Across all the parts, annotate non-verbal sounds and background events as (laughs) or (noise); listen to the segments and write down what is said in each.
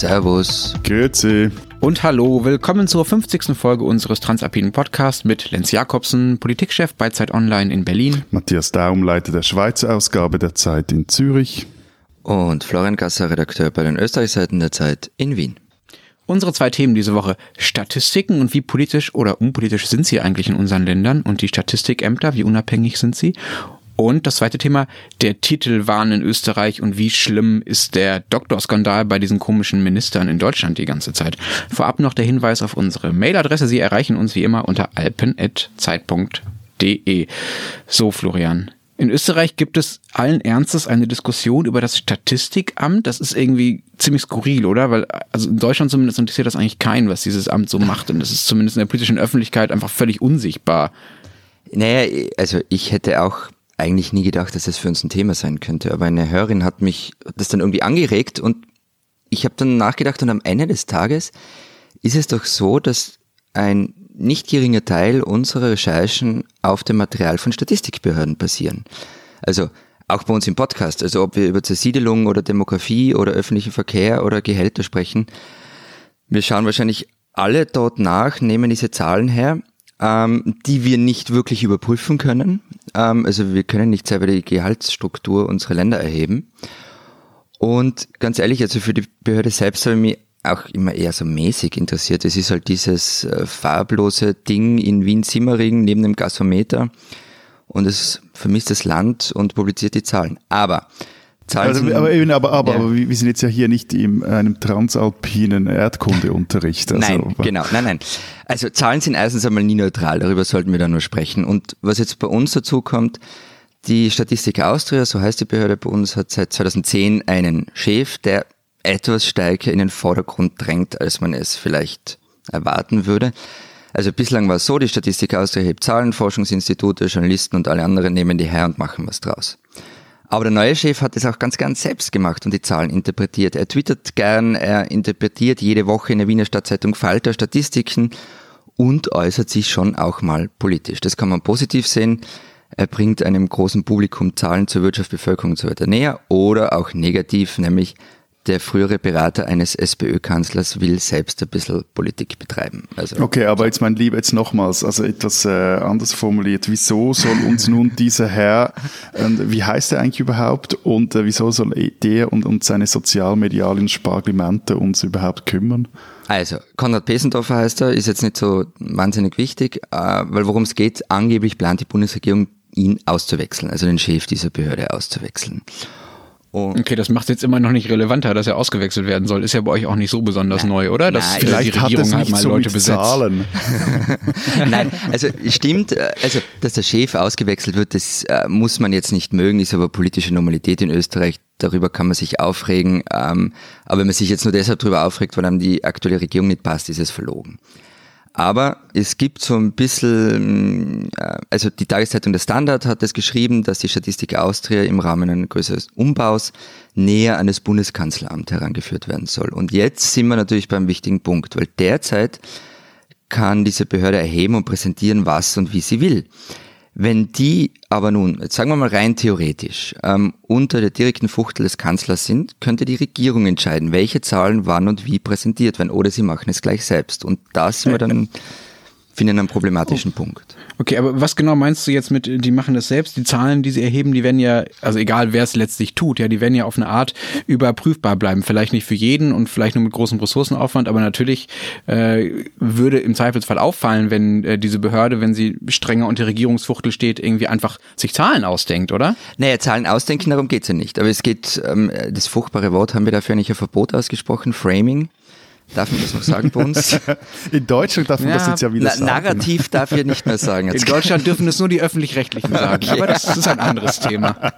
Servus. Grüezi. Und hallo, willkommen zur 50. Folge unseres Transalpinen Podcasts mit Lenz Jakobsen, Politikchef bei Zeit Online in Berlin. Matthias Daum, Leiter der Schweizer Ausgabe der Zeit in Zürich. Und Florian Gasser, Redakteur bei den Österreichseiten der Zeit in Wien. Unsere zwei Themen diese Woche. Statistiken und wie politisch oder unpolitisch sind sie eigentlich in unseren Ländern und die Statistikämter, wie unabhängig sind sie? Und das zweite Thema, der Titelwahn in Österreich und wie schlimm ist der Doktorskandal bei diesen komischen Ministern in Deutschland die ganze Zeit. Vorab noch der Hinweis auf unsere Mailadresse. Sie erreichen uns wie immer unter alpen.zeit.de. So, Florian. In Österreich gibt es allen Ernstes eine Diskussion über das Statistikamt. Das ist irgendwie ziemlich skurril, oder? Weil, also in Deutschland zumindest interessiert das eigentlich keinen, was dieses Amt so macht. Und es ist zumindest in der politischen Öffentlichkeit einfach völlig unsichtbar. Naja, also ich hätte auch eigentlich nie gedacht, dass das für uns ein Thema sein könnte. Aber eine Hörerin hat mich das dann irgendwie angeregt und ich habe dann nachgedacht und am Ende des Tages ist es doch so, dass ein nicht geringer Teil unserer Recherchen auf dem Material von Statistikbehörden basieren. Also auch bei uns im Podcast, also ob wir über Zersiedelung oder Demografie oder öffentlichen Verkehr oder Gehälter sprechen, wir schauen wahrscheinlich alle dort nach, nehmen diese Zahlen her, ähm, die wir nicht wirklich überprüfen können. Ähm, also wir können nicht selber die Gehaltsstruktur unserer Länder erheben. Und ganz ehrlich, also für die Behörde selbst habe ich mich auch immer eher so mäßig interessiert. Es ist halt dieses äh, farblose Ding in Wien-Simmering neben dem Gasometer und es vermisst das Land und publiziert die Zahlen. Aber Also, aber, eben, aber, aber, Ja. aber wir wir sind jetzt ja hier nicht in einem transalpinen Erdkundeunterricht. Also, nein, genau, nein, nein. Also Zahlen sind erstens einmal nie neutral, darüber sollten wir dann nur sprechen. Und was jetzt bei uns dazu kommt, die Statistik Austria, so heißt die Behörde bei uns, hat seit 2010 einen Chef, der etwas stärker in den Vordergrund drängt, als man es vielleicht erwarten würde. Also bislang war es so, die Statistik Austria hebt Zahlen, Forschungsinstitute, Journalisten und alle anderen nehmen die her und machen was draus. Aber der neue Chef hat es auch ganz gern selbst gemacht und die Zahlen interpretiert. Er twittert gern, er interpretiert jede Woche in der Wiener Stadtzeitung Falter Statistiken und äußert sich schon auch mal politisch. Das kann man positiv sehen. Er bringt einem großen Publikum Zahlen zur Wirtschaft, Bevölkerung und so weiter näher oder auch negativ, nämlich der frühere Berater eines SPÖ-Kanzlers will selbst ein bisschen Politik betreiben. Also Okay, aber jetzt mein Lieber, jetzt nochmals, also etwas äh, anders formuliert. Wieso soll uns nun dieser Herr, äh, wie heißt er eigentlich überhaupt und äh, wieso soll der und, und seine sozialmedialen Sparglimente uns überhaupt kümmern? Also, Konrad Pesendorfer heißt er, ist jetzt nicht so wahnsinnig wichtig, äh, weil worum es geht, angeblich plant die Bundesregierung, ihn auszuwechseln, also den Chef dieser Behörde auszuwechseln. Und Okay, das macht es jetzt immer noch nicht relevanter, dass er ausgewechselt werden soll. Ist ja bei euch auch nicht so besonders neu, oder? Dass Nein, die Vielleicht hat Regierung es halt nicht mal so Leute besetzt. Zahlen. (laughs) Nein, also stimmt, äh, also dass der Chef ausgewechselt wird, das äh, muss man jetzt nicht mögen, ist aber politische Normalität in Österreich. Darüber kann man sich aufregen. Ähm, aber wenn man sich jetzt nur deshalb darüber aufregt, weil einem die aktuelle Regierung nicht passt, ist es verlogen. Aber es gibt so ein bisschen, äh, also die Tageszeitung Der Standard hat es geschrieben, dass die Statistik Austria im Rahmen eines größeren Umbaus näher an das Bundeskanzleramt herangeführt werden soll. Und jetzt sind wir natürlich beim wichtigen Punkt, weil derzeit kann diese Behörde erheben und präsentieren, was und wie sie will. Wenn die aber nun, sagen wir mal rein theoretisch, ähm, unter der direkten Fuchtel des Kanzlers sind, könnte die Regierung entscheiden, welche Zahlen wann und wie präsentiert werden, oder sie machen es gleich selbst. Und da sind wir dann, (laughs) finde ich, einen problematischen Punkt. Okay, aber was genau meinst du jetzt mit, die machen das selbst? Die Zahlen, die sie erheben, die werden ja, also egal wer es letztlich tut, ja, die werden ja auf eine Art überprüfbar bleiben. Vielleicht nicht für jeden und vielleicht nur mit großem Ressourcenaufwand, aber natürlich äh, würde im Zweifelsfall auffallen, wenn äh, diese Behörde, wenn sie strenger unter Regierungsfuchtel steht, irgendwie einfach sich Zahlen ausdenkt, oder? Naja, Zahlen ausdenken, darum geht's ja nicht. Aber es geht, ähm, das furchtbare Wort haben wir dafür nicht ein Verbot ausgesprochen, Framing. Darf man das noch sagen bei uns? (laughs) In Deutschland darf man Ja, das jetzt ja wieder Na, sagen. Narrativ darf ich nicht mehr sagen. In Jetzt Deutschland dürfen es nur die Öffentlich-Rechtlichen sagen, aber das ist ein anderes Thema. (laughs)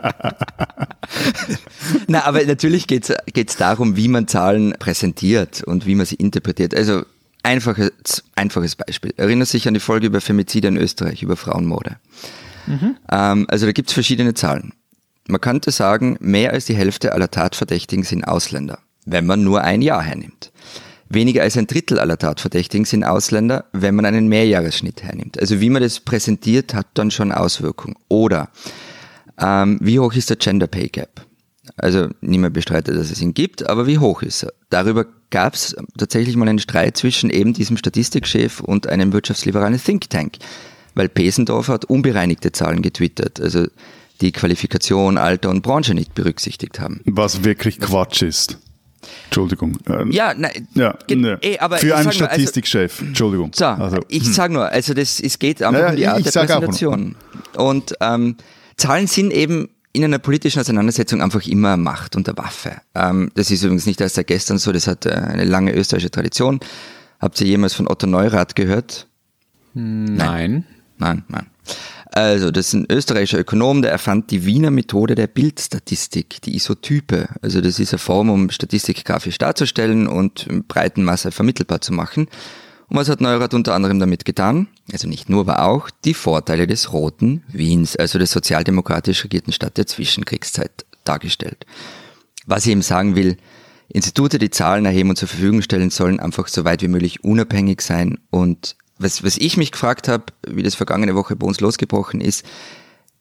Na, aber natürlich geht's geht's darum, wie man Zahlen präsentiert und wie man sie interpretiert. Also einfaches, einfaches Beispiel. Erinnert sich an die Folge über Femizide in Österreich, über Frauenmorde. Ähm, also da gibt's verschiedene Zahlen. Man könnte sagen, mehr als die Hälfte aller Tatverdächtigen sind Ausländer, wenn man nur ein Jahr hernimmt. Weniger als ein Drittel aller Tatverdächtigen sind Ausländer, wenn man einen Mehrjahresschnitt hernimmt. Also wie man das präsentiert, hat dann schon Auswirkungen. Oder ähm, wie hoch ist der Gender Pay Gap? Also niemand bestreitet, dass es ihn gibt, aber wie hoch ist er? Darüber gab es tatsächlich mal einen Streit zwischen eben diesem Statistikchef und einem wirtschaftsliberalen Think Tank, weil Pesendorf hat unbereinigte Zahlen getwittert, also die Qualifikation, Alter und Branche nicht berücksichtigt haben. Was wirklich Quatsch ist. Entschuldigung. Ähm, ja, nein. Ja, ne. ey, aber Für einen also Statistikchef. Also, Entschuldigung. So, also, ich hm. sage nur, also das, es geht einfach ja, um die Art der Präsentation. Und ähm, Zahlen sind eben in einer politischen Auseinandersetzung einfach immer Macht und der Waffe. Ähm, das ist übrigens nicht erst seit gestern so, das hat äh, eine lange österreichische Tradition. Habt ihr jemals von Otto Neurath gehört? Nein. Nein, nein. Also, das ist ein österreichischer Ökonom, der erfand die Wiener Methode der Bildstatistik, die Isotype. Also, das ist eine Form, um Statistik grafisch darzustellen und in breiten Masse vermittelbar zu machen. Und was hat Neurath unter anderem damit getan? Also nicht nur, aber auch die Vorteile des roten Wiens, also der sozialdemokratisch regierten Stadt der Zwischenkriegszeit dargestellt. Was ich eben sagen will, Institute, die Zahlen erheben und zur Verfügung stellen sollen, einfach so weit wie möglich unabhängig sein und was, was ich mich gefragt habe, wie das vergangene Woche bei uns losgebrochen ist,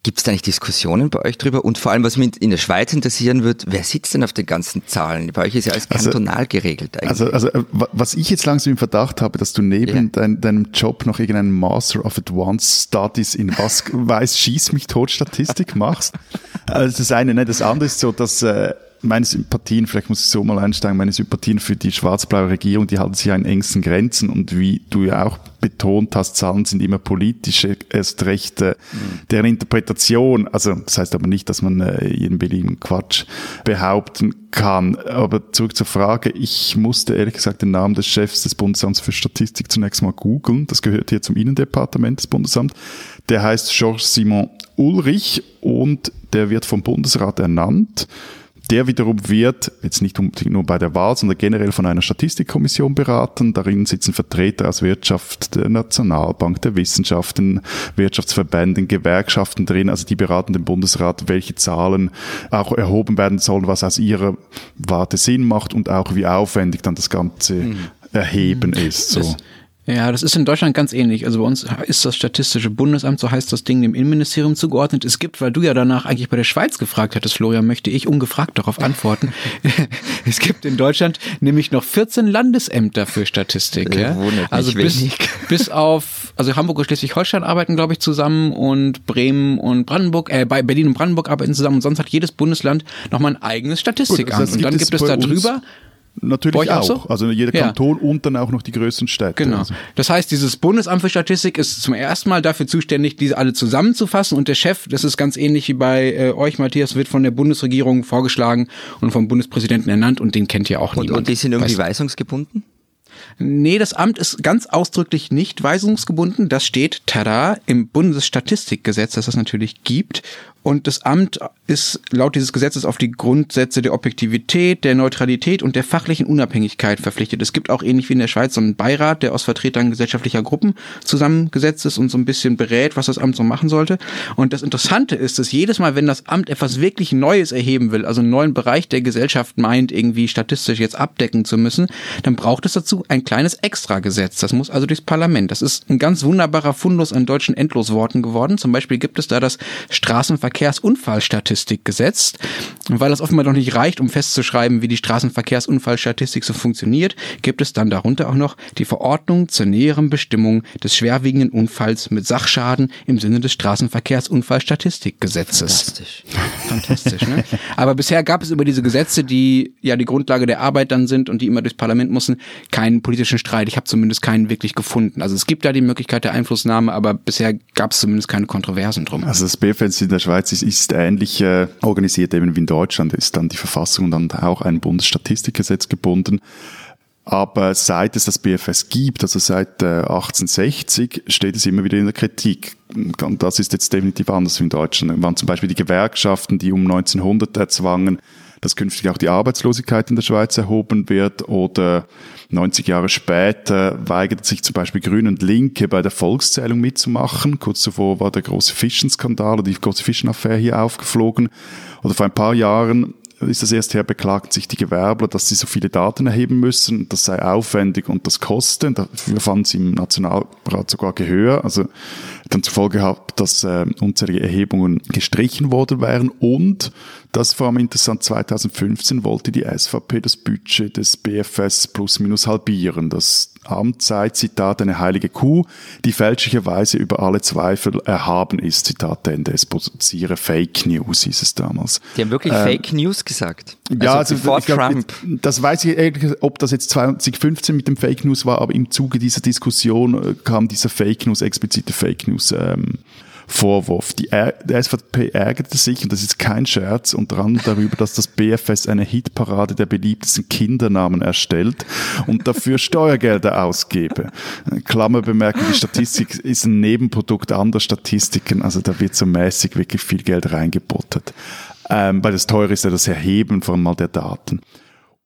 Gibt es da nicht Diskussionen bei euch drüber? Und vor allem, was mich in der Schweiz interessieren wird, wer sitzt denn auf den ganzen Zahlen? Bei euch ist ja alles also, kantonal also, geregelt eigentlich. Also, also äh, was ich jetzt langsam im Verdacht habe, dass du neben ja. dein, deinem Job noch irgendeinen Master of Advanced Studies in was (laughs) weiß, schieß mich tot Statistik machst. Also das eine, ne? Das andere ist so, dass äh, meine Sympathien, vielleicht muss ich so mal einsteigen, meine Sympathien für die schwarz-blaue Regierung, die halten sich an engsten Grenzen. Und wie du ja auch betont hast, Zahlen sind immer politische, erst recht äh, deren Interpretation, also das heißt aber nicht, dass man äh, jeden beliebigen Quatsch behaupten kann. Aber zurück zur Frage, ich musste ehrlich gesagt den Namen des Chefs des Bundesamts für Statistik zunächst mal googeln, das gehört hier zum Innendepartement des Bundesamts. Der heißt Georges Simon Ulrich und der wird vom Bundesrat ernannt der wiederum wird jetzt nicht nur bei der Wahl, sondern generell von einer Statistikkommission beraten. Darin sitzen Vertreter aus Wirtschaft, der Nationalbank, der Wissenschaften, Wirtschaftsverbänden, Gewerkschaften drin. Also die beraten den Bundesrat, welche Zahlen auch erhoben werden sollen, was aus ihrer Warte Sinn macht und auch wie aufwendig dann das Ganze mhm. erheben ist. So. Das ja, das ist in Deutschland ganz ähnlich. Also bei uns ist das Statistische Bundesamt, so heißt das Ding, dem Innenministerium zugeordnet. Es gibt, weil du ja danach eigentlich bei der Schweiz gefragt hattest, Florian, möchte ich ungefragt darauf antworten. (laughs) (laughs) es gibt in Deutschland nämlich noch 14 Landesämter für Statistik. Ja? Also bis, (laughs) bis auf, also Hamburg und Schleswig-Holstein arbeiten, glaube ich, zusammen und Bremen und Brandenburg, äh, bei Berlin und Brandenburg arbeiten zusammen und sonst hat jedes Bundesland nochmal ein eigenes Statistikamt. Und dann gibt es da drüber Natürlich auch. So? Also jeder Kanton ja. und dann auch noch die größten Städte. Genau. Also. Das heißt, dieses Bundesamt für Statistik ist zum ersten Mal dafür zuständig, diese alle zusammenzufassen und der Chef, das ist ganz ähnlich wie bei äh, euch, Matthias, wird von der Bundesregierung vorgeschlagen und vom Bundespräsidenten ernannt und den kennt ja auch und, niemand. Und die sind irgendwie weißt, weisungsgebunden? Nee, das Amt ist ganz ausdrücklich nicht weisungsgebunden. Das steht, tada, im Bundesstatistikgesetz, das es natürlich gibt. Und das Amt ist laut dieses Gesetzes auf die Grundsätze der Objektivität, der Neutralität und der fachlichen Unabhängigkeit verpflichtet. Es gibt auch ähnlich wie in der Schweiz so einen Beirat, der aus Vertretern gesellschaftlicher Gruppen zusammengesetzt ist und so ein bisschen berät, was das Amt so machen sollte. Und das Interessante ist, dass jedes Mal, wenn das Amt etwas wirklich Neues erheben will, also einen neuen Bereich der Gesellschaft meint, irgendwie statistisch jetzt abdecken zu müssen, dann braucht es dazu ein kleines Extragesetz. Das muss also durchs Parlament. Das ist ein ganz wunderbarer Fundus an deutschen Endlosworten geworden. Zum Beispiel gibt es da das Straßenverkehr Straßenverkehrsunfallstatistik gesetzt. Und weil das offenbar noch nicht reicht, um festzuschreiben, wie die Straßenverkehrsunfallstatistik so funktioniert, gibt es dann darunter auch noch die Verordnung zur näheren Bestimmung des schwerwiegenden Unfalls mit Sachschaden im Sinne des Straßenverkehrsunfallstatistikgesetzes. Fantastisch. Fantastisch, ne? Aber bisher gab es über diese Gesetze, die ja die Grundlage der Arbeit dann sind und die immer durchs Parlament müssen, keinen politischen Streit. Ich habe zumindest keinen wirklich gefunden. Also es gibt da die Möglichkeit der Einflussnahme, aber bisher gab es zumindest keine Kontroversen drum. Also das BFS in der Schweiz ist, ist ähnlich äh, organisiert eben wie in Deutschland, ist dann die Verfassung dann auch ein Bundesstatistikgesetz gebunden. Aber seit es das BFS gibt, also seit äh, 1860, steht es immer wieder in der Kritik. Und das ist jetzt definitiv anders in Deutschland. Da waren zum Beispiel die Gewerkschaften, die um 1900 erzwangen, dass künftig auch die Arbeitslosigkeit in der Schweiz erhoben wird oder 90 Jahre später weigert sich zum Beispiel Grün und Linke bei der Volkszählung mitzumachen. Kurz zuvor war der große Fischenskandal oder die große Fischenaffäre hier aufgeflogen. Oder vor ein paar Jahren ist das erste her, beklagten sich die Gewerbler, dass sie so viele Daten erheben müssen, das sei aufwendig und das koste. Dafür fanden sie im Nationalrat sogar Gehör. Also dann zur Folge gehabt, dass äh, unsere Erhebungen gestrichen worden wären und das vor allem interessant, 2015 wollte die SVP das Budget des BFS plus minus halbieren. Das Amt sei, Zitat, eine heilige Kuh, die fälschlicherweise über alle Zweifel erhaben ist, Zitat Ende. Es produziere Fake News, hieß es damals. Die haben wirklich ähm, Fake News gesagt. Ja, also, also vor Trump. das weiß ich ehrlich, ob das jetzt 2015 mit dem Fake News war, aber im Zuge dieser Diskussion äh, kam dieser Fake News, explizite Fake News ähm, Vorwurf. Die, der SVP ärgerte sich, und das ist kein Scherz, unter anderem darüber, dass das BFS eine Hitparade der beliebtesten Kindernamen erstellt und dafür Steuergelder ausgebe. Klammer bemerken, die Statistik ist ein Nebenprodukt anderer Statistiken, also da wird so mäßig wirklich viel Geld reingebottert. Ähm, weil das teure ist ja das Erheben von mal der Daten.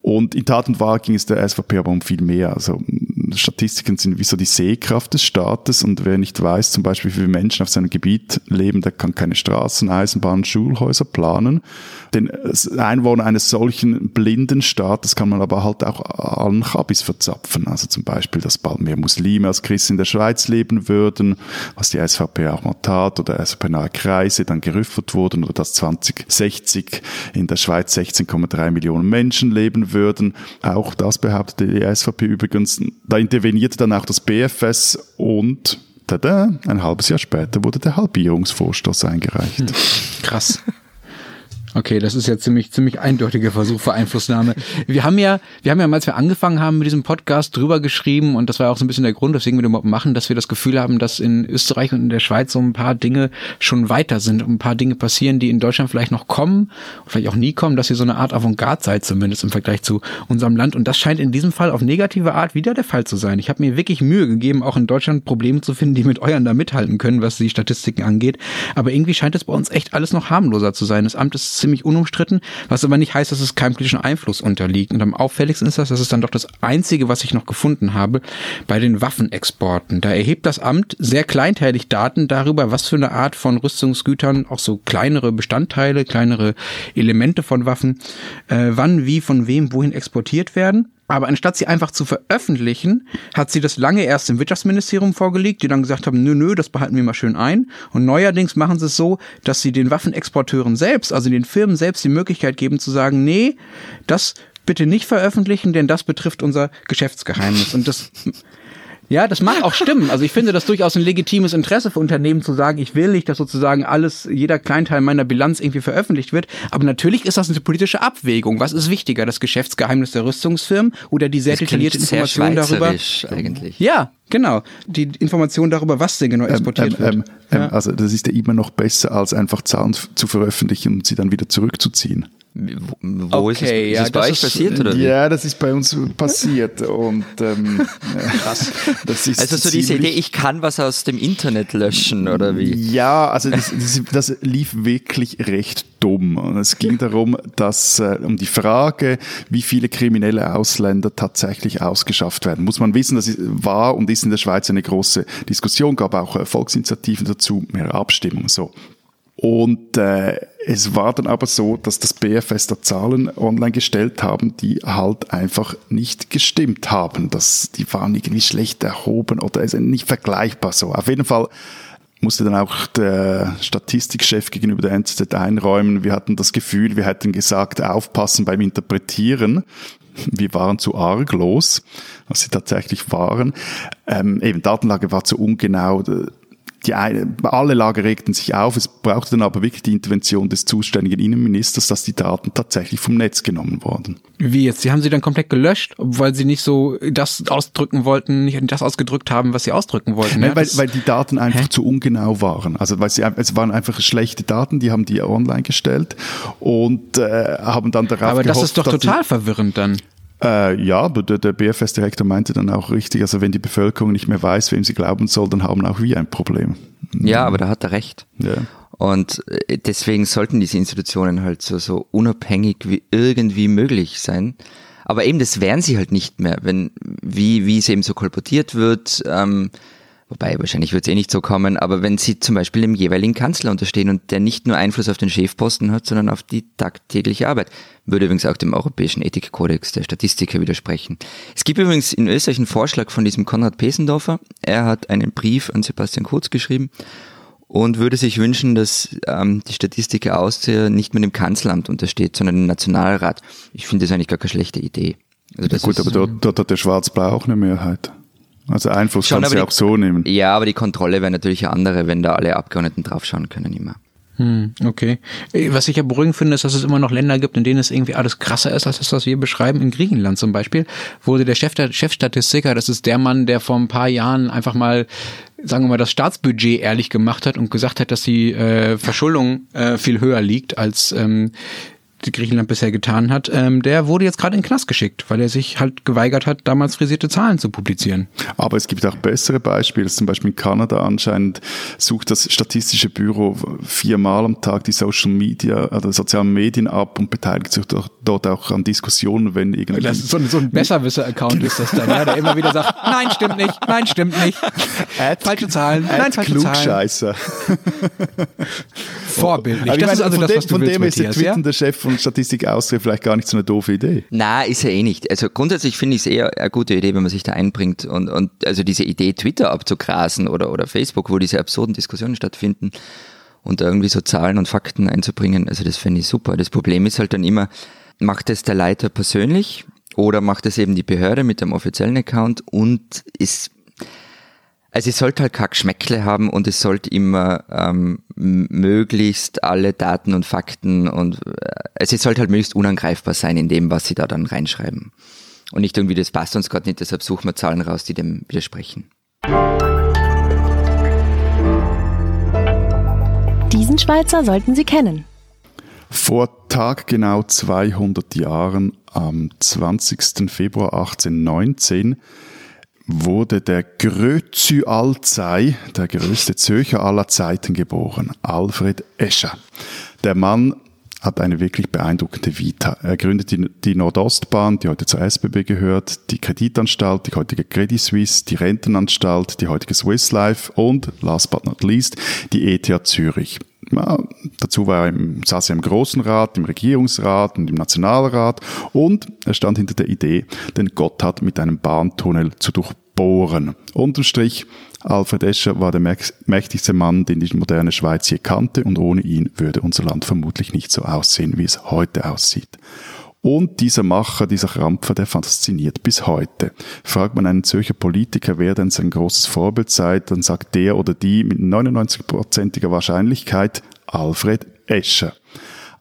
Und in Tat und Wahrheit ging es der SVP aber um viel mehr. Also Statistiken sind wie so die Sehkraft des Staates und wer nicht weiß, zum Beispiel, wie viele Menschen auf seinem Gebiet leben, der kann keine Straßen, Eisenbahnen, Schulhäuser planen. Den Einwohner eines solchen blinden Staates kann man aber halt auch allen Chabis verzapfen. Also zum Beispiel, dass bald mehr Muslime als Christen in der Schweiz leben würden, was die SVP auch mal tat, oder SVP-nahe Kreise dann gerüffelt wurden, oder dass 2060 in der Schweiz 16,3 Millionen Menschen leben würden. Auch das behauptete die SVP übrigens. Da intervenierte dann auch das BFS und tada, ein halbes Jahr später wurde der Halbierungsvorstoß eingereicht. Krass. Okay, das ist ja ziemlich, ziemlich eindeutiger Versuch für Einflussnahme. Wir haben ja, wir haben ja, als wir angefangen haben mit diesem Podcast drüber geschrieben und das war auch so ein bisschen der Grund, weswegen wir den überhaupt machen, dass wir das Gefühl haben, dass in Österreich und in der Schweiz so ein paar Dinge schon weiter sind und ein paar Dinge passieren, die in Deutschland vielleicht noch kommen, vielleicht auch nie kommen, dass ihr so eine Art Avantgarde seid, zumindest im Vergleich zu unserem Land. Und das scheint in diesem Fall auf negative Art wieder der Fall zu sein. Ich habe mir wirklich Mühe gegeben, auch in Deutschland Probleme zu finden, die mit euren da mithalten können, was die Statistiken angeht. Aber irgendwie scheint es bei uns echt alles noch harmloser zu sein. Das Amt ist ziemlich unumstritten, was aber nicht heißt, dass es keinem politischen Einfluss unterliegt. Und am auffälligsten ist das, das ist dann doch das Einzige, was ich noch gefunden habe, bei den Waffenexporten. Da erhebt das Amt sehr kleinteilig Daten darüber, was für eine Art von Rüstungsgütern, auch so kleinere Bestandteile, kleinere Elemente von Waffen, äh, wann, wie, von wem, wohin exportiert werden. Aber anstatt sie einfach zu veröffentlichen, hat sie das lange erst im Wirtschaftsministerium vorgelegt, die dann gesagt haben, nö, nö, das behalten wir mal schön ein. Und neuerdings machen sie es so, dass sie den Waffenexporteuren selbst, also den Firmen selbst die Möglichkeit geben zu sagen, nee, das bitte nicht veröffentlichen, denn das betrifft unser Geschäftsgeheimnis. Und das ja, das mag auch stimmen. Also ich finde das durchaus ein legitimes Interesse für Unternehmen zu sagen, ich will nicht, dass sozusagen alles, jeder Kleinteil meiner Bilanz irgendwie veröffentlicht wird. Aber natürlich ist das eine politische Abwägung. Was ist wichtiger, das Geschäftsgeheimnis der Rüstungsfirmen oder die sehr detaillierte Information darüber? Eigentlich. Ja, genau. Die Information darüber, was denn genau ähm, exportiert ähm, ähm, wird. Ähm, ja. Also das ist ja immer noch besser, als einfach Zahlen zu veröffentlichen und sie dann wieder zurückzuziehen. Wo okay, ist es, ja, ist es bei euch passiert oder Ja, das ist bei uns passiert und ähm, (laughs) krass. Das ist also so diese Idee, ich kann was aus dem Internet löschen oder wie? Ja, also das, das, das lief wirklich recht dumm. Und es ging darum, dass äh, um die Frage, wie viele kriminelle Ausländer tatsächlich ausgeschafft werden. Muss man wissen, das war und ist in der Schweiz eine große Diskussion, gab auch äh, Volksinitiativen dazu, mehr Abstimmungen. So, und äh, es war dann aber so, dass das BFS da Zahlen online gestellt haben, die halt einfach nicht gestimmt haben. Das, die waren irgendwie schlecht erhoben oder also nicht vergleichbar so. Auf jeden Fall musste dann auch der Statistikchef gegenüber der NZZ einräumen, wir hatten das Gefühl, wir hätten gesagt, aufpassen beim Interpretieren. Wir waren zu arglos, was sie tatsächlich waren. Ähm, eben, Datenlage war zu ungenau die eine, alle Lager regten sich auf. Es brauchte dann aber wirklich die Intervention des zuständigen Innenministers, dass die Daten tatsächlich vom Netz genommen wurden. Wie jetzt? Sie haben sie dann komplett gelöscht, weil sie nicht so das ausdrücken wollten, nicht das ausgedrückt haben, was sie ausdrücken wollten. Nein, ja? weil, weil die Daten einfach Hä? zu ungenau waren. Also weil sie es waren einfach schlechte Daten, die haben die online gestellt und äh, haben dann darauf Aber gehofft, das ist doch total verwirrend dann. Äh, ja, der, der BFS-Direktor meinte dann auch richtig, also wenn die Bevölkerung nicht mehr weiß, wem sie glauben soll, dann haben auch wir ein Problem. Ja, aber da hat er recht. Ja. Und äh, deswegen sollten diese Institutionen halt so, so unabhängig wie irgendwie möglich sein. Aber eben, das wären sie halt nicht mehr, wenn, wie, wie es eben so kolportiert wird, ähm, wobei wahrscheinlich wird es eh nicht so kommen, aber wenn sie zum Beispiel dem jeweiligen Kanzler unterstehen und der nicht nur Einfluss auf den Chefposten hat, sondern auf die tagtägliche Arbeit, würde übrigens auch dem Europäischen Ethikkodex der Statistiker widersprechen. Es gibt übrigens in Österreich einen Vorschlag von diesem Konrad Pesendorfer. Er hat einen Brief an Sebastian Kurz geschrieben und würde sich wünschen, dass ähm, die Statistiker Austria nicht mehr dem Kanzleramt untersteht, sondern dem Nationalrat. Ich finde das eigentlich gar keine schlechte Idee. Also das Gut, aber dort, dort hat der Schwarz-Blau auch eine Mehrheit. Also Einfluss kann sie auch so nehmen. Ja, aber die Kontrolle wäre natürlich eine andere, wenn da alle Abgeordneten draufschauen können immer. Hm, okay. Was ich ja beruhigend finde, ist, dass es immer noch Länder gibt, in denen es irgendwie alles krasser ist, als das, was wir beschreiben. In Griechenland zum Beispiel wurde der Chef, Chefstatistiker, das ist der Mann, der vor ein paar Jahren einfach mal sagen wir mal, das Staatsbudget ehrlich gemacht hat und gesagt hat, dass die äh, Verschuldung äh, viel höher liegt als ähm, Griechenland bisher getan hat, ähm, der wurde jetzt gerade in den Knast geschickt, weil er sich halt geweigert hat, damals frisierte Zahlen zu publizieren. Aber es gibt auch bessere Beispiele. Zum Beispiel in Kanada anscheinend sucht das Statistische Büro viermal am Tag die Social Media, also sozialen Medien ab und beteiligt sich dort auch an Diskussionen, wenn irgendwie... Das ist so ein, so ein Besserwisser-Account ist das dann, ja, der immer wieder sagt, (laughs) nein, stimmt nicht, nein, stimmt nicht. Ad, falsche Zahlen, nein, falsche Klugscheißer. Zahlen. Vorbildlich. Das meine, ist also das, was du Von willst, dem ist der twitternde ja? Chef von Statistik Austria vielleicht gar nicht so eine doofe Idee. Na, ist ja eh nicht. Also grundsätzlich finde ich es eher eine gute Idee, wenn man sich da einbringt und, und also diese Idee, Twitter abzugrasen oder, oder Facebook, wo diese absurden Diskussionen stattfinden und da irgendwie so Zahlen und Fakten einzubringen, also das finde ich super. Das Problem ist halt dann immer, macht es der Leiter persönlich oder macht es eben die Behörde mit dem offiziellen Account und ist also es sollte halt kein Geschmäckle haben und es sollte immer ähm, möglichst alle Daten und Fakten und äh, also es sollte halt möglichst unangreifbar sein in dem, was sie da dann reinschreiben. Und nicht irgendwie, das passt uns gerade nicht, deshalb suchen wir Zahlen raus, die dem widersprechen. Diesen Schweizer sollten Sie kennen. Vor taggenau 200 Jahren, am 20. Februar 1819, wurde der Grötzü Alzey, der größte Zürcher aller Zeiten, geboren, Alfred Escher. Der Mann hat eine wirklich beeindruckende Vita. Er gründet die, die Nordostbahn, die heute zur SBB gehört, die Kreditanstalt, die heutige Credit Suisse, die Rentenanstalt, die heutige Swiss Life und, last but not least, die ETH Zürich. Ja, dazu war er im, saß er im Großen Rat, im Regierungsrat und im Nationalrat und er stand hinter der Idee, den Gotthard mit einem Bahntunnel zu durchbohren. Unterm Strich, Alfred Escher war der mächtigste Mann, den die moderne Schweiz je kannte und ohne ihn würde unser Land vermutlich nicht so aussehen, wie es heute aussieht. Und dieser Macher, dieser Krampfer, der fasziniert bis heute. Fragt man einen Zürcher Politiker, wer denn sein großes Vorbild sei, dann sagt der oder die mit 99%iger Wahrscheinlichkeit Alfred Escher.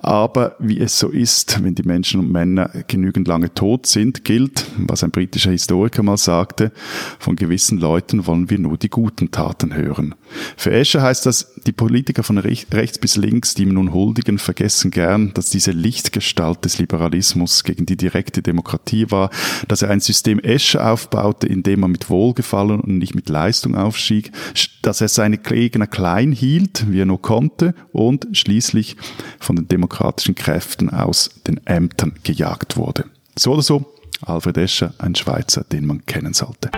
Aber wie es so ist, wenn die Menschen und Männer genügend lange tot sind, gilt, was ein britischer Historiker mal sagte, von gewissen Leuten wollen wir nur die guten Taten hören. Für Escher heißt das, die Politiker von rechts bis links, die ihm nun huldigen, vergessen gern, dass diese Lichtgestalt des Liberalismus gegen die direkte Demokratie war, dass er ein System Escher aufbaute, in dem man mit Wohlgefallen und nicht mit Leistung aufstieg, dass er seine Gegner klein hielt, wie er nur konnte, und schließlich von den demokratischen Kräften aus den Ämtern gejagt wurde. So oder so, Alfred Escher, ein Schweizer, den man kennen sollte.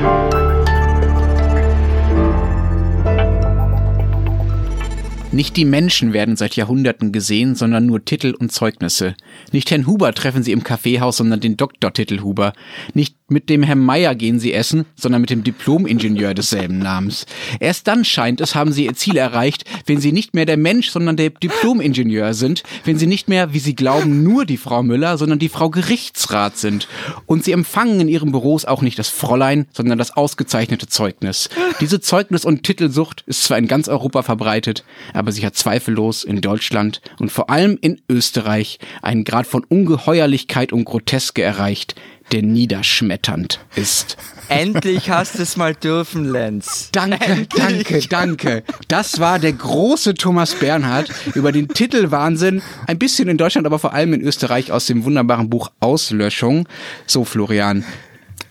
Nicht die Menschen werden seit Jahrhunderten gesehen, sondern nur Titel und Zeugnisse. Nicht Herrn Huber treffen sie im Kaffeehaus, sondern den Doktortitel Huber. Nicht mit dem Herrn Meier gehen sie essen, sondern mit dem Diplom-Ingenieur desselben Namens. Erst dann scheint es, haben sie ihr Ziel erreicht, wenn sie nicht mehr der Mensch, sondern der Diplom-Ingenieur sind, wenn sie nicht mehr, wie sie glauben, nur die Frau Müller, sondern die Frau Gerichtsrat sind. Und sie empfangen in ihren Büros auch nicht das Fräulein, sondern das ausgezeichnete Zeugnis. Diese Zeugnis- und Titelsucht ist zwar in ganz Europa verbreitet, aber sie hat zweifellos in Deutschland und vor allem in Österreich einen Grad von Ungeheuerlichkeit und Groteske erreicht, der niederschmetternd ist. Endlich hast du es mal dürfen, Lenz. Danke, Endlich. danke, danke. Das war der große Thomas Bernhard über den Titelwahnsinn, ein bisschen in Deutschland, aber vor allem in Österreich aus dem wunderbaren Buch Auslöschung. So, Florian,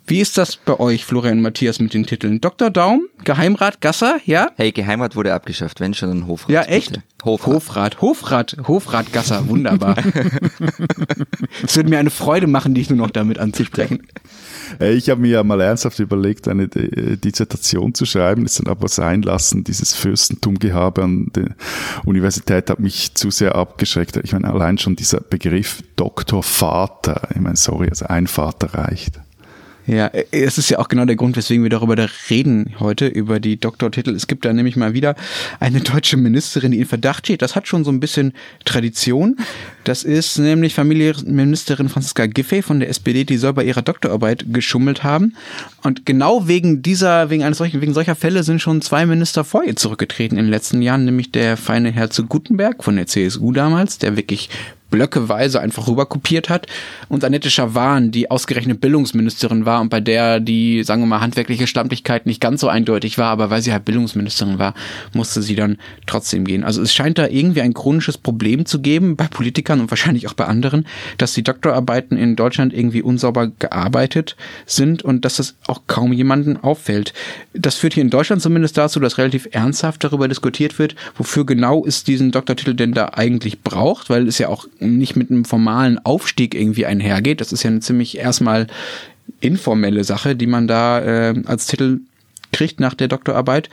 Wie ist das bei euch, Florian und Matthias, mit den Titeln? Dr. Daum, Geheimrat Gasser, ja? Hey, Geheimrat wurde abgeschafft, wenn schon ein Hofrat. Ja, echt? bitte. Hofrat. Hofrat. Hofrat, Hofrat, Gasser, wunderbar. (laughs) es würde mir eine Freude machen, dich nur noch damit anzusprechen. Ich habe mir ja mal ernsthaft überlegt, eine äh, Dissertation zu schreiben, ist dann aber sein lassen. Dieses Fürstentumgehabe an der Universität hat mich zu sehr abgeschreckt. Ich meine, allein schon dieser Begriff Doktor Vater, ich meine, sorry, also ein Vater reicht. Ja, es ist ja auch genau der Grund, weswegen wir darüber da reden heute, über die Doktortitel. Es gibt da nämlich mal wieder eine deutsche Ministerin, die in Verdacht steht. Das hat schon so ein bisschen Tradition. Das ist nämlich Familienministerin Franziska Giffey von der SPD, die soll bei ihrer Doktorarbeit geschummelt haben. Und genau wegen dieser, wegen eines solchen, wegen solcher Fälle sind schon zwei Minister vor ihr zurückgetreten in den letzten Jahren, nämlich der feine Herzog Gutenberg von der CSU damals, der wirklich blöckeweise einfach rüberkopiert hat und Annette Schawan, die ausgerechnet Bildungsministerin war und bei der die, sagen wir mal, handwerkliche Schlampigkeit nicht ganz so eindeutig war, aber weil sie halt Bildungsministerin war, musste sie dann trotzdem gehen. Also es scheint da irgendwie ein chronisches Problem zu geben bei Politikern und wahrscheinlich auch bei anderen, dass die Doktorarbeiten in Deutschland irgendwie unsauber gearbeitet sind und dass das auch kaum jemanden auffällt. Das führt hier in Deutschland zumindest dazu, dass relativ ernsthaft darüber diskutiert wird, wofür genau es diesen Doktortitel denn da eigentlich braucht, weil es ja auch nicht mit einem formalen Aufstieg irgendwie einhergeht. Das ist ja eine ziemlich erstmal informelle Sache, die man da äh, als Titel kriegt nach der Doktorarbeit.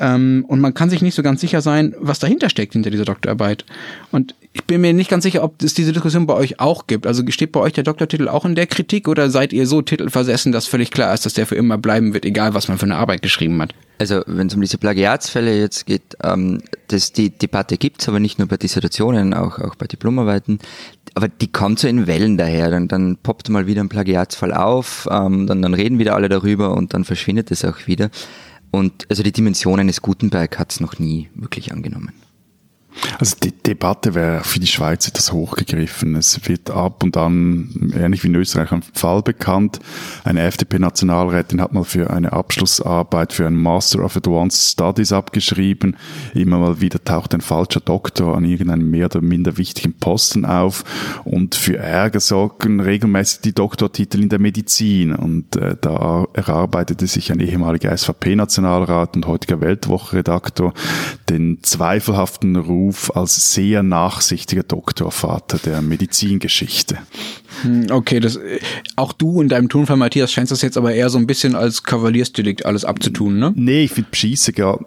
Ähm, und man kann sich nicht so ganz sicher sein, was dahinter steckt hinter dieser Doktorarbeit. Und ich bin mir nicht ganz sicher, ob es diese Diskussion bei euch auch gibt. Also steht bei euch der Doktortitel auch in der Kritik oder seid ihr so titelversessen, dass völlig klar ist, dass der für immer bleiben wird, egal was man für eine Arbeit geschrieben hat? Also wenn es um diese Plagiatsfälle jetzt geht, ähm, das, die Debatte gibt's, aber nicht nur bei Dissertationen, auch, auch bei Diplomarbeiten. Aber die kommt so in Wellen daher. Dann, dann poppt mal wieder ein Plagiatsfall auf, ähm, dann, dann reden wieder alle darüber und dann verschwindet es auch wieder. Und also die Dimension eines Gutenberg hat's noch nie wirklich angenommen. Also die Debatte wäre für die Schweiz etwas hochgegriffen. Es wird ab und an, ähnlich wie in Österreich, ein Fall bekannt. Eine FDP-Nationalrätin hat mal für eine Abschlussarbeit für einen Master of Advanced Studies abgeschrieben. Immer mal wieder taucht ein falscher Doktor an irgendeinem mehr oder minder wichtigen Posten auf. Und für Ärger sorgen regelmäßig die Doktortitel in der Medizin. Und äh, da erarbeitete sich ein ehemaliger SVP-Nationalrat und heutiger Weltwoche-Redaktor den zweifelhaften Ruf als sehr nachsichtiger Doktorvater der Medizingeschichte. Hm, Okay, das, auch du in deinem Tonfall, Matthias, scheinst das jetzt aber eher so ein bisschen als Kavaliersdelikt alles abzutun, ne? Nee, ich finde, Beschießen ja,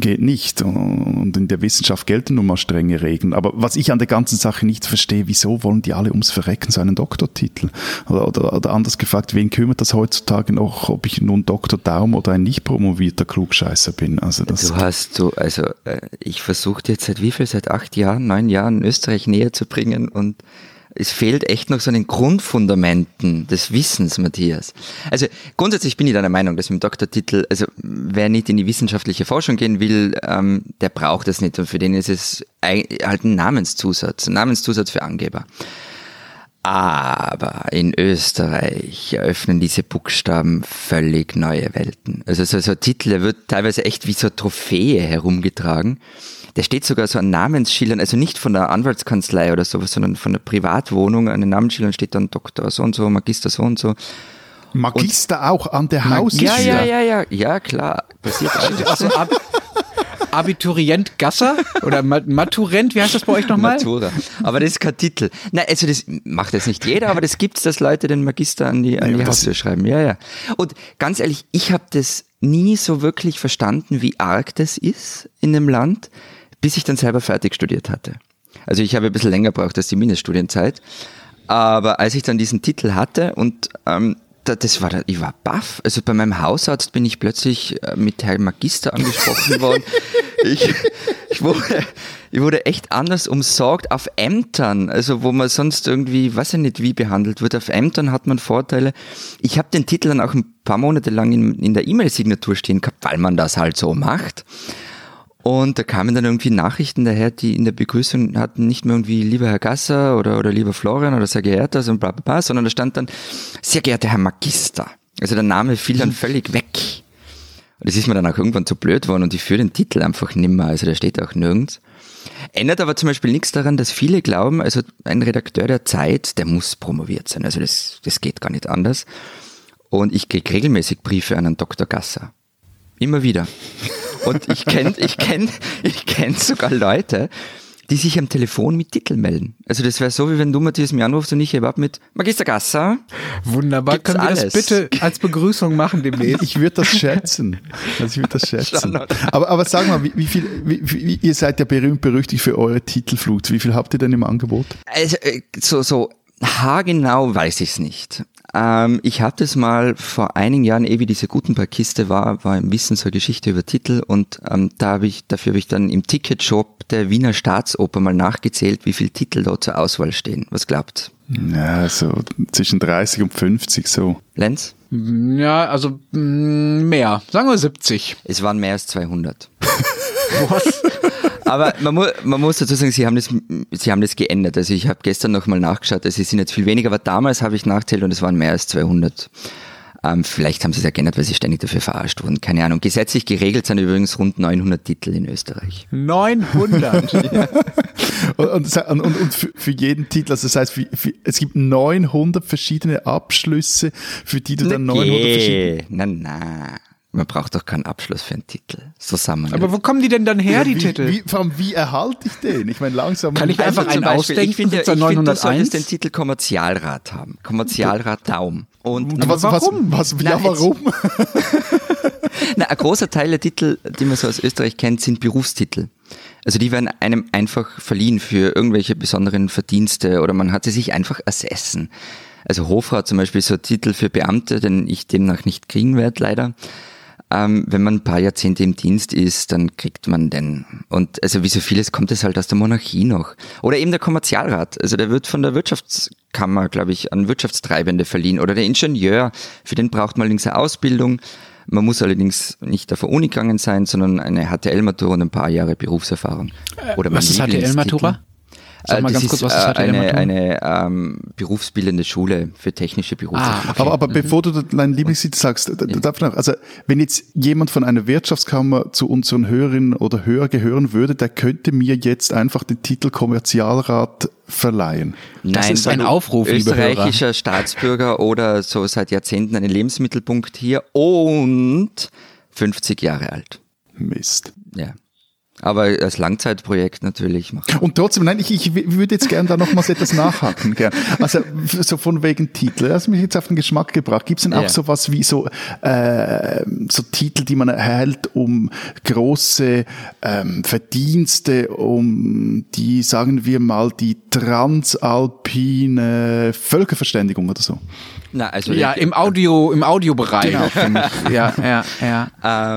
geht nicht. Und in der Wissenschaft gelten nun mal strenge Regeln. Aber was ich an der ganzen Sache nicht verstehe, wieso wollen die alle ums Verrecken so einen Doktortitel? Oder, oder, oder anders gefragt, wen kümmert das heutzutage noch, ob ich nun Dr. Daum oder ein nicht promovierter Klugscheißer bin? Also das Du hast so, also äh, ich versuche jetzt seit wie viel, seit acht Jahren, neun Jahren Österreich näher zu bringen und es fehlt echt noch so an den Grundfundamenten des Wissens, Matthias. Also grundsätzlich bin ich deiner Meinung, dass mit dem Doktortitel, also wer nicht in die wissenschaftliche Forschung gehen will, ähm, der braucht das nicht und für den ist es halt ein Namenszusatz, ein Namenszusatz für Angeber. Aber in Österreich eröffnen diese Buchstaben völlig neue Welten. Also so, so ein Titel, der wird teilweise echt wie so eine Trophäe herumgetragen. Der steht sogar so an Namensschildern, also nicht von der Anwaltskanzlei oder sowas, sondern von der Privatwohnung. An den Namensschildern steht dann Doktor so und so, Magister so und so. Magister auch an der Ja, Haustür. ja, ja, ja, ja, klar. Passiert (laughs) alles. Also Ab Abiturient Gasser oder Ma- Maturent, wie heißt das bei euch nochmal? Matura. Aber das ist kein Titel. Nein, also das macht jetzt nicht jeder, aber das gibt's, dass Leute den Magister an die, an die Haustür schreiben. Ja, ja. Und ganz ehrlich, ich habe das nie so wirklich verstanden, wie arg das ist in dem Land, bis ich dann selber fertig studiert hatte. Also ich habe ein bisschen länger gebraucht als die Mindeststudienzeit. Aber als ich dann diesen Titel hatte und ähm, das war, ich war baff. Also bei meinem Hausarzt bin ich plötzlich äh, mit Herrn Magister angesprochen (laughs) worden. Ich, ich, wurde, ich wurde echt anders umsorgt auf Ämtern, also wo man sonst irgendwie, weiß ich nicht, wie behandelt wird. Auf Ämtern hat man Vorteile. Ich habe den Titel dann auch ein paar Monate lang in, in der E-Mail-Signatur stehen gehabt, weil man das halt so macht. Und da kamen dann irgendwie Nachrichten daher, die in der Begrüßung hatten nicht mehr irgendwie lieber Herr Gasser oder, oder lieber Florian oder sehr geehrter, so bla, bla, bla, sondern da stand dann sehr geehrter Herr Magister. Also der Name fiel dann völlig weg. Und das ist mir dann auch irgendwann zu blöd worden und ich führe den Titel einfach nimmer, also der steht auch nirgends. Ändert aber zum Beispiel nichts daran, dass viele glauben, also ein Redakteur der Zeit, der muss promoviert sein, also das, das geht gar nicht anders. Und ich kriege regelmäßig Briefe an einen Dr. Gasser. Immer wieder. Und ich kenne ich kenn, ich kenn sogar Leute, die sich am Telefon mit Titel melden. Also das wäre so, wie wenn du Matthias mir anrufst und ich überhaupt mit Magister Gasser. Wunderbar. Gibt's Können wir das alles. bitte als Begrüßung machen demnächst? Ich würde das schätzen. Also ich würde das (laughs) schätzen. Aber, aber sag mal, wie, wie viel, wie, wie, ihr seid ja berühmt berüchtigt für eure Titelflut. Wie viel habt ihr denn im Angebot? Also äh, so, so haargenau weiß ich es nicht. Ähm, ich habe das mal vor einigen Jahren, eh wie diese Gutenberg-Kiste war, war im Wissen zur Geschichte über Titel und ähm, da habe ich, dafür habe ich dann im Ticketshop der Wiener Staatsoper mal nachgezählt, wie viele Titel dort zur Auswahl stehen. Was glaubt? Ja, so zwischen 30 und 50 so. Lenz? Ja, also mh, mehr. Sagen wir 70. Es waren mehr als 200. Aber man, mu man muss dazu sagen, sie haben das, sie haben das geändert. Also ich habe gestern nochmal nachgeschaut, also es sind jetzt viel weniger, aber damals habe ich nachzählt und es waren mehr als 200. Ähm, vielleicht haben sie es ja geändert, weil sie ständig dafür verarscht wurden. Keine Ahnung. Gesetzlich geregelt sind übrigens rund 900 Titel in Österreich. 900. (laughs) Und, und, und, und für, jeden Titel, also das heißt, für, für, es gibt 900 verschiedene Abschlüsse, für die du dann 900 verschiedene... Okay. Na, na. Man braucht doch keinen Abschluss für einen Titel. So sagen wir Aber wo kommen die denn dann her, die wie, Titel? Wie, vor allem, wie erhalte ich den? Ich meine, langsam... Kann ich einfach einen zum Beispiel, ausdenken, ich finde, ich sitzt da finde, du 901? solltest den Titel Kommerzialrat haben. Kommerzialrat Daum. Und Und was, warum? Was, was, ja, warum? (laughs) Na, ein großer Teil der Titel, die man so aus Österreich kennt, sind Berufstitel. Also die werden einem einfach verliehen für irgendwelche besonderen Verdienste oder man hat sie sich einfach ersessen. Also Hofrat zum Beispiel ist so ein Titel für Beamte, den ich demnach nicht kriegen werde, leider. Ähm, wenn man ein paar Jahrzehnte im Dienst ist, dann kriegt man den. Und also wie so vieles kommt es halt aus der Monarchie noch. Oder eben der Kommerzialrat. Also der wird von der Wirtschaftskammer, glaube ich, an Wirtschaftstreibende verliehen. Oder der Ingenieur, für den braucht man allerdings eine Ausbildung. Man muss allerdings nicht auf der Uni gegangen sein, sondern eine HTL-Matura und ein paar Jahre Berufserfahrung. Oder was ist HTL-Matura? Sag mal Äh, ganz das kurz, ist was ist äh, eine, HTL-Matura? eine ähm, berufsbildende Schule für technische Berufe. Ah, okay. Aber, aber bevor du deinen Lieblingstitel sagst, da- darf ich noch, also wenn jetzt jemand von einer Wirtschaftskammer zu unseren Hörerinnen oder Hörer gehören würde, der könnte mir jetzt einfach den Titel Kommerzialrat verleihen. Das Nein, ist weil ein Aufruf, liebe Hörer. österreichischer Staatsbürger oder so seit Jahrzehnten einen Lebensmittelpunkt hier und 50 Jahre alt. Mist. Ja. Aber als Langzeitprojekt natürlich machen. Und trotzdem, nein, ich, ich würde jetzt gern da nochmals etwas nachhaken. Gern. Also so von wegen Titel. Das hat mich jetzt auf den Geschmack gebracht. Gibt es denn auch Ja. sowas wie so, äh, so Titel, die man erhält, um große ähm, Verdienste, um die, sagen wir mal, die transalpine Völkerverständigung oder so? Na, also Ja, im Audio, im Audiobereich. ich. (laughs) Ja, ja, ja.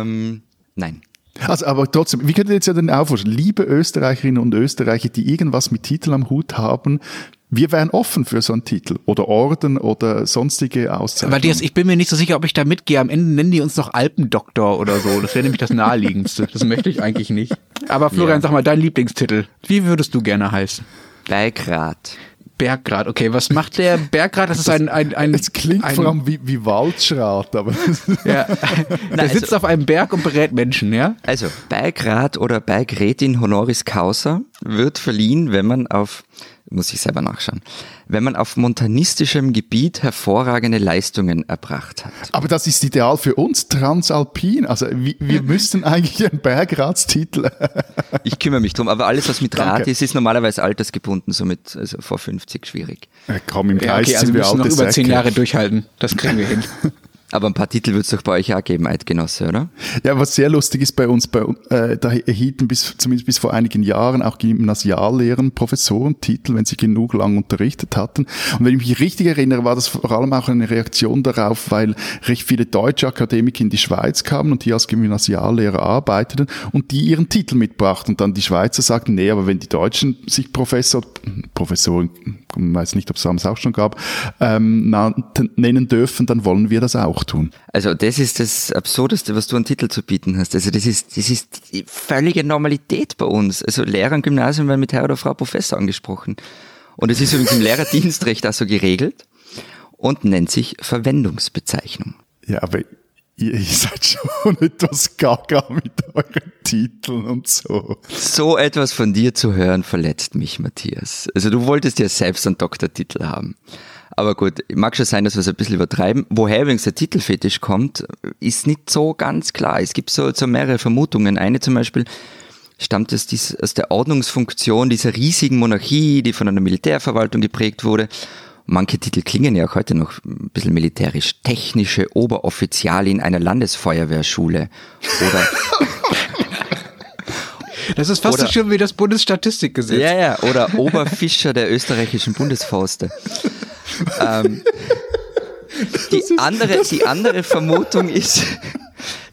ähm, nein. Also, aber trotzdem, wie könnt ihr jetzt ja denn aufforschen? Liebe Österreicherinnen und Österreicher, die irgendwas mit Titel am Hut haben, wir wären offen für so einen Titel oder Orden oder sonstige Auszeichnungen. Matthias, ich bin mir nicht so sicher, ob ich da mitgehe. Am Ende nennen die uns noch Alpendoktor oder so. Das wäre nämlich das naheliegendste. Das möchte ich eigentlich nicht. Aber Florian, Ja. sag mal, dein Lieblingstitel. Wie würdest du gerne heißen? Bergrat. Berggrad. Okay, was macht der Berggrad? Das ist ein, ein, ein, es klingt ein, vor allem wie, wie Waldschrat, aber Ja. (laughs) Der also- sitzt auf einem Berg und berät Menschen, ja? Also, Bergrat oder Bergrätin Honoris Causa wird verliehen, wenn man auf, muss ich selber nachschauen, wenn man auf montanistischem Gebiet hervorragende Leistungen erbracht hat. aber das ist ideal für uns, Transalpin. Also wir, wir (laughs) müssten eigentlich einen Bergratstitel. (laughs) Ich kümmere mich drum, aber alles, was mit Rad Danke. ist, ist normalerweise altersgebunden, somit also vor 50 schwierig. Komm, im Ja, Geist okay, also sind wir wir müssen noch über zehn. Jahre durchhalten. Das kriegen wir hin. (laughs) Aber ein paar Titel wird es doch bei euch auch geben, Eidgenosse, oder? Ja, was sehr lustig ist bei uns, bei, äh, da erhielten bis, zumindest bis vor einigen Jahren auch Gymnasiallehren Professorentitel, wenn sie genug lang unterrichtet hatten. Und wenn ich mich richtig erinnere, war das vor allem auch eine Reaktion darauf, weil recht viele deutsche Akademiker in die Schweiz kamen und die als Gymnasiallehrer arbeiteten und die ihren Titel mitbrachten. Und dann die Schweizer sagten, nee, aber wenn die Deutschen sich Professor, Professoren, ich weiß nicht, ob es damals auch schon gab, ähm, nennen dürfen, dann wollen wir das auch tun. Also das ist das Absurdeste, was du an Titel zu bieten hast. Also das ist, das ist die völlige Normalität bei uns. Also Lehrer im Gymnasium werden mit Herr oder Frau Professor angesprochen. Und es ist übrigens im Lehrerdienstrecht auch so geregelt und nennt sich Verwendungsbezeichnung. Ja, aber ihr, ihr seid schon (laughs) etwas gaga mit euren Titeln und so. So etwas von dir zu hören, verletzt mich, Matthias. Also du wolltest ja selbst einen Doktortitel haben. Aber gut, mag schon sein, dass wir es ein bisschen übertreiben. Woher übrigens der Titelfetisch kommt, ist nicht so ganz klar. Es gibt so, so mehrere Vermutungen. Eine zum Beispiel stammt es dies, aus der Ordnungsfunktion dieser riesigen Monarchie, die von einer Militärverwaltung geprägt wurde. Manche Titel klingen ja auch heute noch ein bisschen militärisch. Technische Oberoffizialin einer Landesfeuerwehrschule. Oder (laughs) Das ist fast Oder- so schön wie das Bundesstatistikgesetz. Ja, ja, oder Oberfischer der österreichischen Bundesforste. Ähm, die, andere, die andere Vermutung ist,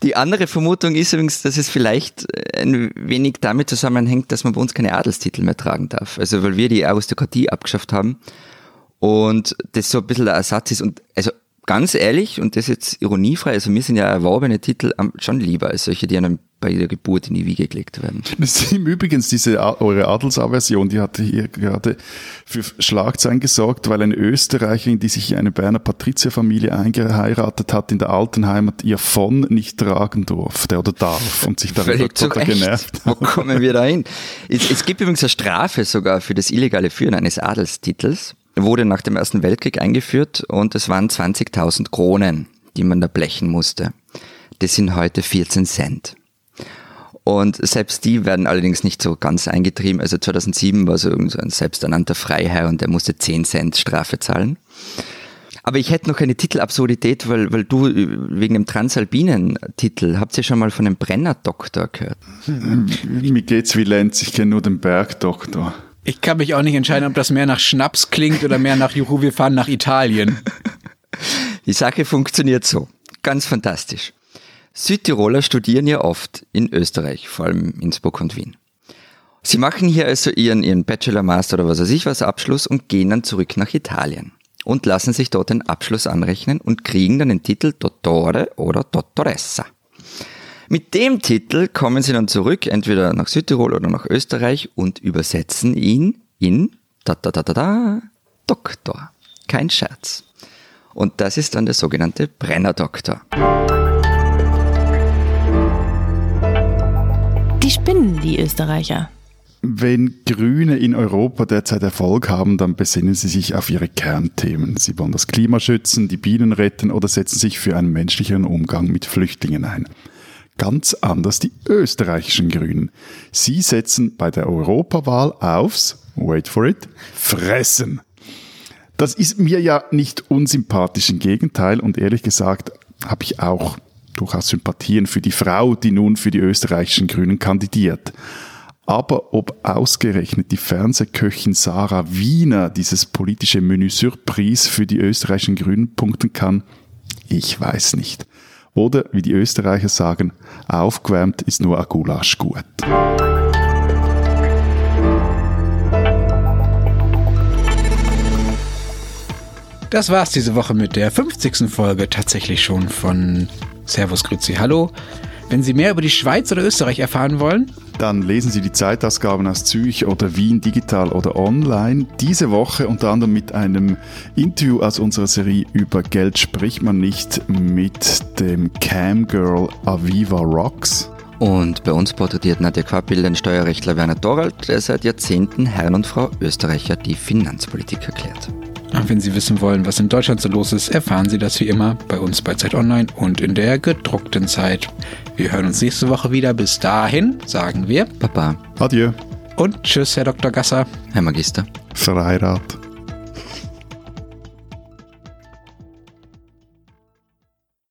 die andere Vermutung ist übrigens, dass es vielleicht ein wenig damit zusammenhängt, dass man bei uns keine Adelstitel mehr tragen darf. Also weil wir die Aristokratie abgeschafft haben und das so ein bisschen der Ersatz ist. Und also ganz ehrlich, und das ist jetzt ironiefrei, also mir sind ja erworbene Titel schon lieber als solche, die einem bei der Geburt in die Wiege gelegt werden. Das ist im Übrigen diese eure Adelsaversion, die hatte hier gerade für Schlagzeilen gesorgt, weil eine Österreicherin, die sich in eine Berner Patrizierfamilie eingeheiratet hat, in der alten Heimat ihr von nicht tragen durfte oder darf und sich darüber total genervt Wo hat. kommen wir da hin? Es, es gibt übrigens eine Strafe sogar für das illegale Führen eines Adelstitels. Wurde nach dem Ersten Weltkrieg eingeführt und es waren 20.000 Kronen, die man da blechen musste. Das sind heute 14 Cent. Und selbst die werden allerdings nicht so ganz eingetrieben. Also 2007 war so ein selbsternannter Freiherr und der musste 10 Cent Strafe zahlen. Aber ich hätte noch eine Titelabsurdität, weil, weil du äh, wegen dem Transalpinen-Titel, habt ihr schon mal von dem Brenner-Doktor gehört? Mir geht's wie Lenz, ich kenne nur den Bergdoktor. Ich kann mich auch nicht entscheiden, ob das mehr nach Schnaps klingt oder mehr nach Juhu, wir fahren nach Italien. Die Sache funktioniert so. Ganz fantastisch. Südtiroler studieren ja oft in Österreich, vor allem Innsbruck und Wien. Sie machen hier also ihren, ihren Bachelor, Master oder was weiß ich was Abschluss und gehen dann zurück nach Italien und lassen sich dort den Abschluss anrechnen und kriegen dann den Titel Dottore oder Dottoressa. Mit dem Titel kommen sie dann zurück, entweder nach Südtirol oder nach Österreich und übersetzen ihn in da da da da da Doktor. Kein Scherz. Und das ist dann der sogenannte Brenner-Doktor. Die spinnen, die Österreicher. Wenn Grüne in Europa derzeit Erfolg haben, dann besinnen sie sich auf ihre Kernthemen. Sie wollen das Klima schützen, die Bienen retten oder setzen sich für einen menschlicheren Umgang mit Flüchtlingen ein. Ganz anders die österreichischen Grünen. Sie setzen bei der Europawahl aufs, wait for it, Fressen. Das ist mir ja nicht unsympathisch, im Gegenteil. Und ehrlich gesagt habe ich auch durchaus Sympathien für die Frau, die nun für die österreichischen Grünen kandidiert. Aber ob ausgerechnet die Fernsehköchin Sarah Wiener dieses politische Menü Surprise für die österreichischen Grünen punkten kann, ich weiß nicht. Oder wie die Österreicher sagen, aufgewärmt ist nur ein Gulasch gut. Das war's diese Woche mit der 50. Folge tatsächlich schon von Servus Grüezi Hallo. Wenn Sie mehr über die Schweiz oder Österreich erfahren wollen, Dann lesen Sie die Zeitausgaben aus Zürich oder Wien digital oder online. Diese Woche unter anderem mit einem Interview aus unserer Serie über Geld spricht man nicht mit dem Camgirl Aviva Rocks. Und bei uns porträtiert Nadja Quappel den Steuerrechtler Werner Dorald, der seit Jahrzehnten Herrn und Frau Österreicher die Finanzpolitik erklärt. Und wenn Sie wissen wollen, was in Deutschland so los ist, erfahren Sie das wie immer bei uns bei Zeit Online und in der gedruckten Zeit. Wir hören uns nächste Woche wieder. Bis dahin sagen wir Papa, Adieu, und tschüss, Herr Dr. Gasser. Herr Magister. Freirat.